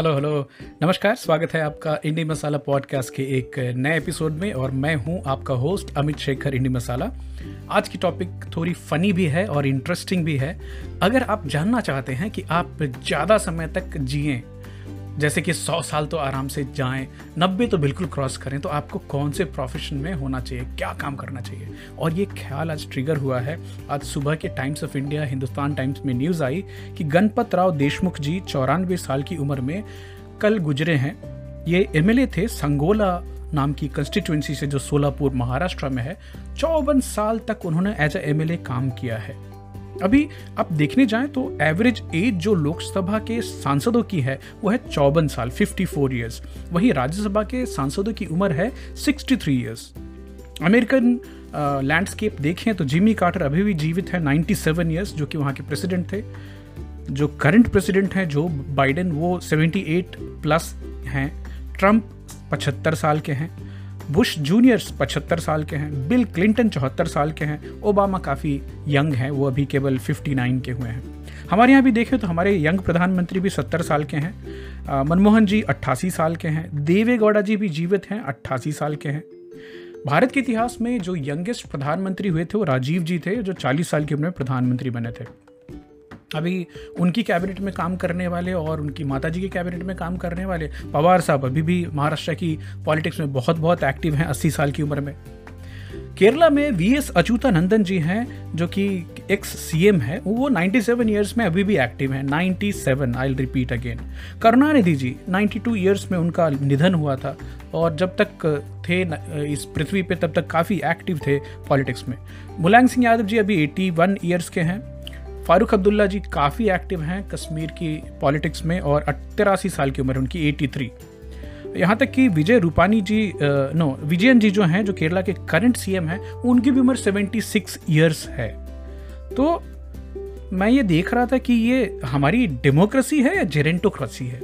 Hello hello. नमस्कार, स्वागत है आपका इंडी मसाला पॉडकास्ट के एक नए एपिसोड में और मैं हूँ आपका होस्ट अमित शेखर, इंडी मसाला। आज की टॉपिक थोड़ी फनी भी है और इंटरेस्टिंग भी है। अगर आप जानना चाहते हैं कि आप ज़्यादा समय तक जिए जैसे कि सौ साल तो आराम से जाएँ, नब्बे तो बिल्कुल क्रॉस करें तो आपको कौन से प्रोफेशन में होना चाहिए, क्या काम करना चाहिए? और ये ख्याल आज ट्रिगर हुआ है। आज सुबह के Times of India Hindustan Times में न्यूज़ आई कि गणपत राव देशमुख जी चौरानवे साल की उम्र में कल गुजरे हैं। ये एमएलए थे संगोला नाम की कंस्टिट्यूंसी से जो सोलापुर, महाराष्ट्र में है। चौवन साल तक उन्होंने एज ए एम काम किया है। अभी आप देखने जाएँ तो एवरेज एज जो लोकसभा के सांसदों की है, वो है चौवन साल 54 ईयर्स वहीं राज्यसभा के सांसदों की उम्र है 63 ईयर्स अमेरिकन लैंडस्केप देखें तो जिमी कार्टर अभी भी जीवित है 97 ईयर्स जो कि वहाँ के प्रेसिडेंट थे। जो करंट प्रेसिडेंट हैं, जो बाइडेन वो 78 प्लस हैं। ट्रंप पचहत्तर साल के हैं। बुश जूनियर्स पचहत्तर साल के हैं बिल क्लिंटन चौहत्तर साल के हैं ओबामा काफ़ी यंग हैं, वो अभी केवल 59 के हुए हैं। हमारे यहाँ भी देखें तो हमारे यंग प्रधानमंत्री भी सत्तर साल के हैं मनमोहन जी अट्ठासी साल के हैं, देवे गौड़ा जी भी जीवित हैं, अट्ठासी साल के हैं। भारत के इतिहास में जो यंगेस्ट प्रधानमंत्री हुए थे वो राजीव जी थे, जो 40 साल की उम्र में प्रधानमंत्री बने थे। अभी उनकी कैबिनेट में काम करने वाले और उनकी माता जी के कैबिनेट में काम करने वाले पवार साहब अभी भी महाराष्ट्र की पॉलिटिक्स में बहुत बहुत एक्टिव हैं अस्सी साल की उम्र में। केरला में वी एस अच्युतानंदन जी हैं, जो कि एक्स सीएम है, वो 97 सेवन ईयर्स में अभी भी एक्टिव हैं। 97 seven I repeat again Karunanidhi ji 92 two years में उनका निधन हुआ था और जब तक थे इस पृथ्वी पे तब तक काफ़ी एक्टिव थे पॉलिटिक्स में। मुलायम सिंह यादव जी अभी 81 वन ईयर्स के हैं। फारूक अब्दुल्ला जी काफ़ी एक्टिव हैं कश्मीर की पॉलिटिक्स में और तिरासी साल की उम्र है, उनकी 83 यहाँ तक कि विजय रूपानी जी नो विजयन जी जो हैं, जो केरला के करंट सीएम हैं, उनकी भी उम्र 76 इयर्स है। तो मैं ये देख रहा था कि ये हमारी डेमोक्रेसी है या जेरेंटोक्रेसी है?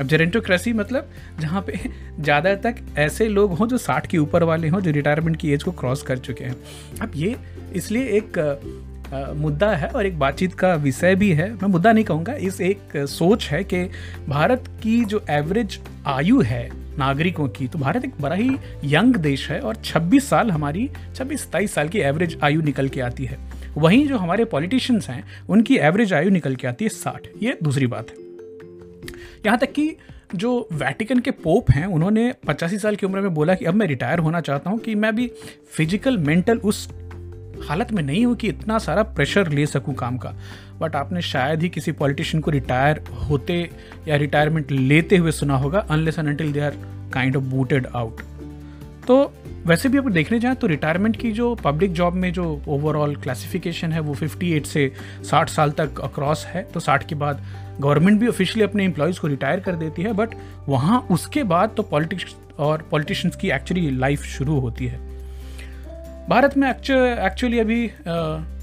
अब जेरेंटोक्रेसी मतलब जहाँ पे ज़्यादा तक ऐसे लोग हों जो साठ के ऊपर वाले हों, जो रिटायरमेंट की एज को क्रॉस कर चुके हैं। अब ये इसलिए एक मुद्दा है और एक बातचीत का विषय भी है। मैं मुद्दा नहीं कहूँगा, इस एक सोच है कि भारत की जो एवरेज आयु है नागरिकों की तो भारत एक बड़ा ही यंग देश है और 26 साल हमारी 26 सताईस साल की एवरेज आयु निकल के आती है। वहीं जो हमारे पॉलिटिशियंस हैं, उनकी एवरेज आयु निकल के आती है साठ। ये दूसरी बात है। यहाँ तक कि जो वैटिकन के पोप हैं, उन्होंने पचासी साल की उम्र में बोला कि अब मैं रिटायर होना चाहता हूँ कि मैं भी फ़िज़िकल मेंटल उस हालत में नहीं हूँ कि इतना सारा प्रेशर ले सकूँ काम का बट आपने शायद ही किसी पॉलिटिशियन को रिटायर होते या रिटायरमेंट लेते हुए सुना होगा unless and until they are kind of booted out तो वैसे भी अगर देखने जाएँ तो रिटायरमेंट की जो पब्लिक जॉब में जो ओवरऑल क्लासिफिकेशन है, वो 58 से 60 साल तक अक्रॉस है तो 60 के बाद गवर्नमेंट भी ऑफिशियली अपने एम्प्लॉयज़ को रिटायर कर देती है बट वहाँ उसके बाद तो पॉलिटिक्स और पॉलिटिशियंस की एक्चुअली लाइफ शुरू होती है। भारत में एक्चुअली अभी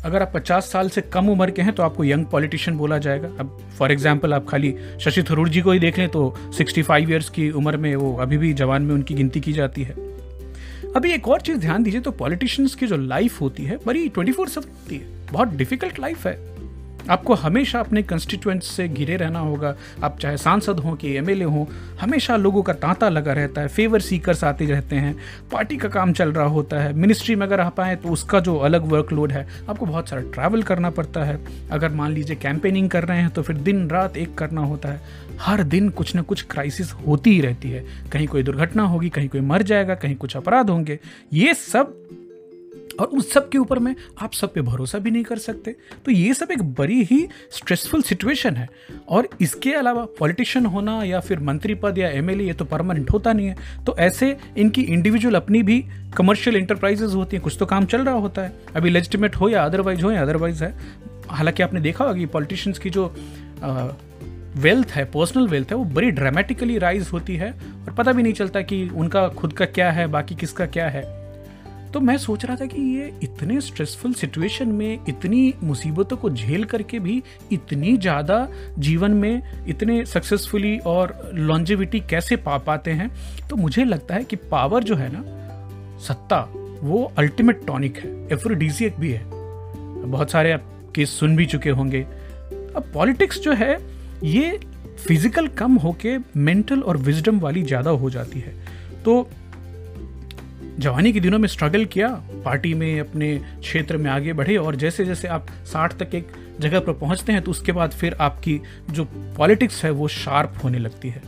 अगर आप 50 साल से कम उम्र के हैं तो आपको यंग पॉलिटिशियन बोला जाएगा। अब फॉर एग्जांपल आप खाली शशि थरूर जी को ही देख लें तो 65 ईयर्स की उम्र में वो अभी भी जवान में उनकी गिनती की जाती है। अभी एक और चीज़ ध्यान दीजिए तो पॉलिटिशियंस की जो लाइफ होती है, बड़ी ट्वेंटी फोर होती है। बहुत डिफ़िकल्ट लाइफ है। आपको हमेशा अपने कंस्टिट्यूंट्स से घिरे रहना होगा। आप चाहे सांसद हों कि एमएलए हों, हमेशा लोगों का तांता लगा रहता है फेवर सीकर्स आते रहते हैं पार्टी का काम चल रहा होता है मिनिस्ट्री में अगर आप आएँ तो उसका जो अलग वर्कलोड है, आपको बहुत सारा ट्रैवल करना पड़ता है। अगर मान लीजिए कैंपेनिंग कर रहे हैं तो फिर दिन रात एक करना होता है। हर दिन कुछ ना कुछ क्राइसिस होती ही रहती है। कहीं कोई दुर्घटना होगी, कहीं कोई मर जाएगा, कहीं कुछ अपराध होंगे। ये सब और उस सब के ऊपर में आप सब पे भरोसा भी नहीं कर सकते। तो ये सब एक बड़ी ही स्ट्रेसफुल सिचुएशन है। और इसके अलावा पॉलिटिशियन होना या फिर मंत्री पद या एमएलए ये तो परमानेंट होता नहीं है। तो ऐसे इनकी इंडिविजुअल अपनी भी कमर्शियल इंटरप्राइजेज होती हैं कुछ तो काम चल रहा होता है। अभी लेजिटिमेट हो या अदरवाइज़ हो या अदरवाइज़ है। हालाँकि आपने देखा होगा कि पॉलिटिशियंस की जो आ, वेल्थ है पर्सनल वेल्थ है वो बड़ी ड्रामेटिकली राइज होती है। और पता भी नहीं चलता कि उनका खुद का क्या है बाकी किसका क्या है। तो मैं सोच रहा था कि ये इतने स्ट्रेसफुल सिचुएशन में इतनी मुसीबतों को झेल करके भी इतनी ज़्यादा जीवन में इतने सक्सेसफुली और लॉन्जिविटी कैसे पा पाते हैं तो मुझे लगता है कि पावर जो है ना, सत्ता, वो अल्टीमेट टॉनिक है। एफ्रोडीजियक भी है। बहुत सारे आप केस सुन भी चुके होंगे। अब पॉलिटिक्स जो है, ये फ़िज़िकल कम होके मेंटल और विजडम वाली ज़्यादा हो जाती है। तो जवानी के दिनों में स्ट्रगल किया पार्टी में अपने क्षेत्र में आगे बढ़े और जैसे जैसे आप साठ तक एक जगह पर पहुँचते हैं तो उसके बाद फिर आपकी जो पॉलिटिक्स है वो शार्प होने लगती है।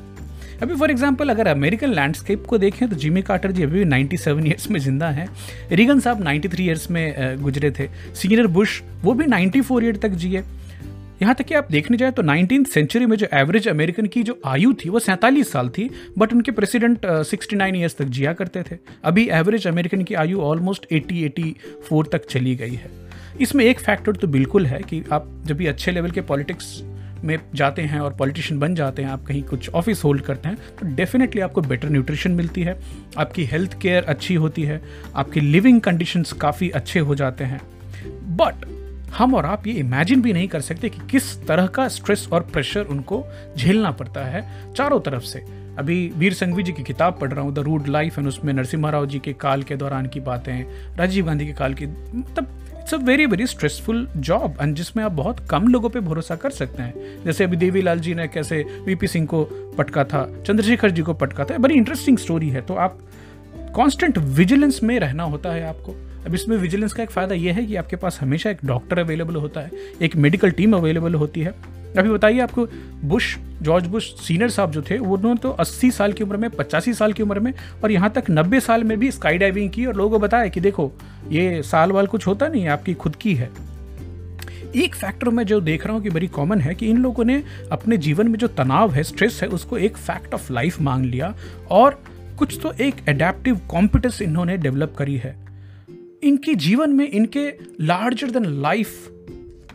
अभी फॉर एग्ज़ाम्पल अगर अमेरिकन लैंडस्केप को देखें तो जिमी कार्टर जी अभी भी 97 सेवन ईयर्स में ज़िंदा हैं। रीगन साहब 93 ईयर्स में गुजरे थे। सीनियर बुश वो भी 94 फोर ईयर तक जिए यहाँ तक कि आप देखने जाए तो नाइनटीन सेंचुरी में जो एवरेज अमेरिकन की जो आयु थी, वो सैंतालीस साल थी बट उनके प्रेसिडेंट सिक्सटी नाइन ईयर्स तक जिया करते थे। अभी एवरेज अमेरिकन की आयु ऑलमोस्ट एटी एटी फोर तक चली गई है। इसमें एक फैक्टर तो बिल्कुल है कि आप जब भी अच्छे लेवल के पॉलिटिक्स में जाते हैं और पॉलिटिशियन बन जाते हैं, आप कहीं कुछ ऑफ़िस होल्ड करते हैं तो डेफिनेटली आपको बेटर न्यूट्रिशन मिलती है, आपकी हेल्थ केयर अच्छी होती है, आपकी लिविंग कंडीशंस काफ़ी अच्छे हो जाते हैं। बट हम और आप ये इमेजिन भी नहीं कर सकते कि किस तरह का स्ट्रेस और प्रेशर उनको झेलना पड़ता है चारों तरफ़ से। अभी वीर संघवी जी की किताब पढ़ रहा हूँ द रूड लाइफ एंड उसमें नरसिम्हा राव जी के काल के दौरान की बातें, राजीव गांधी के काल की मतलब it's a very very stressful job and जिसमें आप बहुत कम लोगों पे भरोसा कर सकते हैं। जैसे अभी देवी लाल जी ने कैसे वीपी सिंह को पटका था, चंद्रशेखर जी को पटका था बड़ी इंटरेस्टिंग स्टोरी है। तो आप कॉन्स्टेंट विजिलेंस में रहना होता है आपको। अब इसमें विजिलेंस का एक फ़ायदा यह है कि आपके पास हमेशा एक डॉक्टर अवेलेबल होता है, एक मेडिकल टीम अवेलेबल होती है। अभी बताइए आपको बुश जॉर्ज बुश सीनियर साहब जो थे, उन्होंने तो 80 साल की उम्र में, पचासी साल की उम्र में और यहाँ तक 90 साल में भी स्काई डाइविंग की और लोगों को बताया कि देखो, ये साल वाल कुछ होता नहीं आपकी खुद की है। एक फैक्टर मैं जो देख रहा हूँ कि बड़ी कॉमन है कि इन लोगों ने अपने जीवन में जो तनाव है स्ट्रेस है, उसको एक फैक्ट ऑफ़ लाइफ मांग लिया और कुछ तो एक एडेप्टिव कॉम्पिटेंस इन्होंने डेवलप करी है। इनके जीवन में इनके लार्जर देन लाइफ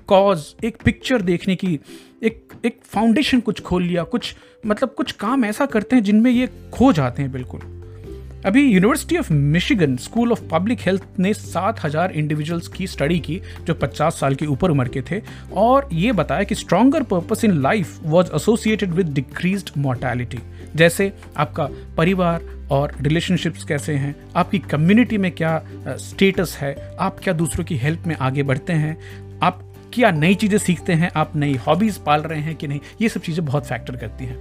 कॉज एक पिक्चर देखने की, एक एक फाउंडेशन कुछ खोल लिया, कुछ मतलब कुछ काम ऐसा करते हैं जिनमें ये खो जाते हैं बिल्कुल। अभी University of Michigan School of Public Health ने सात हज़ार इंडिविजुअल्स की स्टडी की, जो 50 साल के ऊपर उम्र के थे, और ये बताया कि stronger purpose in life was associated with decreased mortality जैसे आपका परिवार और रिलेशनशिप्स कैसे हैं? आपकी कम्युनिटी में क्या स्टेटस है? आप क्या दूसरों की हेल्प में आगे बढ़ते हैं? आप क्या नई चीज़ें सीखते हैं? आप नई हॉबीज़ पाल रहे हैं कि नहीं? ये सब चीज़ें बहुत फैक्टर करती हैं।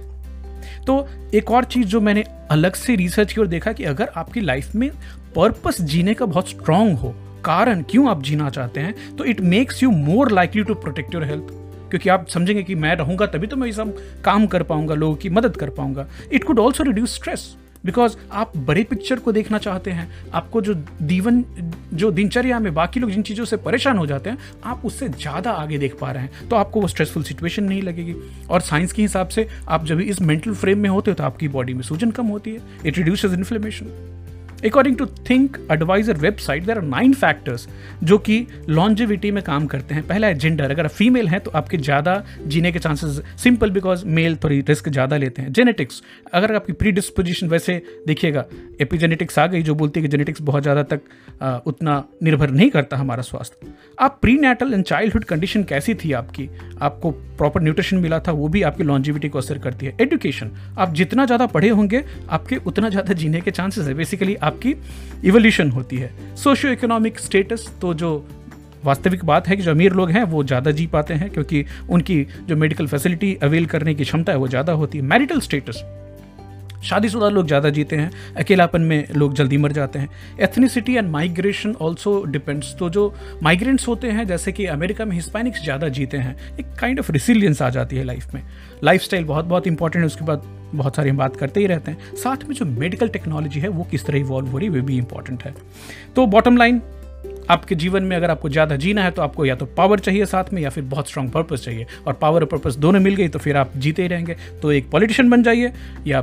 तो एक और चीज़ जो मैंने अलग से रिसर्च की और देखा कि अगर आपकी लाइफ में पर्पस जीने का बहुत स्ट्रांग हो, कारण क्यों आप जीना चाहते हैं तो it makes you more likely to protect your health क्योंकि आप समझेंगे कि मैं रहूँगा तभी तो मैं ये सब काम कर पाऊँगा, लोगों की मदद कर पाऊँगा। It could also reduce stress because आप बड़े पिक्चर को देखना चाहते हैं, आपको जो दीवन, जो दिनचर्या में बाकी लोग जिन चीज़ों से परेशान हो जाते हैं, आप उससे ज़्यादा आगे देख पा रहे हैं तो आपको वो स्ट्रेसफुल सिचुएशन नहीं लगेगी। और साइंस के हिसाब से आप जब इस मेंटल फ्रेम में होते हो तो आपकी बॉडी में सूजन कम होती है it reduce inflammation according to think advisor website there are nine factors जो कि लॉन्जिविटी में काम करते हैं। पहला है जेंडर अगर आप फीमेल हैं तो आपके ज़्यादा जीने के चांसेस सिंपल बिकॉज़ मेल थोड़ी रिस्क ज़्यादा लेते हैं। जेनेटिक्स अगर आपकी प्री डिस्पोजिशन वैसे देखिएगा एपीजेनेटिक्स आ गई जो बोलती है कि जेनेटिक्स बहुत ज़्यादा तक आ, उतना निर्भर नहीं करता हमारा स्वास्थ्य। आप prenatal and childhood condition कैसी थी आपकी? आपको प्रॉपर न्यूट्रिशन मिला था वो भी आपकी लॉन्जिविटी को असर करती है। एडुकेशन आप जितना ज़्यादा पढ़े होंगे आपके उतना ज़्यादा जीने के चांसेस है। बेसिकली आपकी इवोल्यूशन होती है। सोशियो इकोनॉमिक स्टेटस तो जो वास्तविक बात है कि जो अमीर लोग हैं, वो ज़्यादा जी पाते हैं, क्योंकि उनकी जो मेडिकल फैसिलिटी अवेल करने की क्षमता है, वो ज़्यादा होती है। मैरिटल स्टेटस शादीशुदा लोग ज़्यादा जीते हैं, अकेलापन में लोग जल्दी मर जाते हैं। Ethnicity and migration also depends तो जो माइग्रेंट्स होते हैं, जैसे कि अमेरिका में हिस्पैनिक्स ज़्यादा जीते हैं, एक काइंड ऑफ़ रिसिलियंस आ जाती है लाइफ में। लाइफ बहुत बहुत इंपॉर्टेंट है, उसके बाद बहुत सारी हम बात करते ही रहते हैं। साथ में जो मेडिकल टेक्नोलॉजी है, वो किस तरह इवॉल्व हो रही है, वे भी इंपॉर्टेंट है। तो बॉटम लाइन आपके जीवन में अगर आपको ज़्यादा जीना है तो आपको या तो पावर चाहिए साथ में, या फिर बहुत स्ट्रांग पर्पस चाहिए। और पावर और पर्पस दोनों मिल गई तो फिर आप जीते ही रहेंगे। तो एक पॉलिटिशियन बन जाइए, या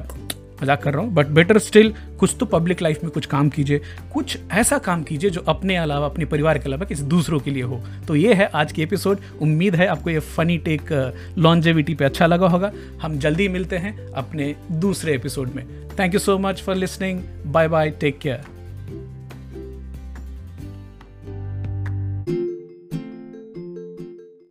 मज़ाक कर रहा हूँ बट बेटर स्टिल कुछ तो पब्लिक लाइफ में कुछ काम कीजिए, कुछ ऐसा काम कीजिए जो अपने अलावा, अपने परिवार के अलावा किसी दूसरों के लिए हो। तो ये है आज की एपिसोड उम्मीद है आपको ये फनी टेक लॉन्जेविटी पे अच्छा लगा होगा। हम जल्दी मिलते हैं अपने दूसरे एपिसोड में। Thank you so much for listening bye bye take care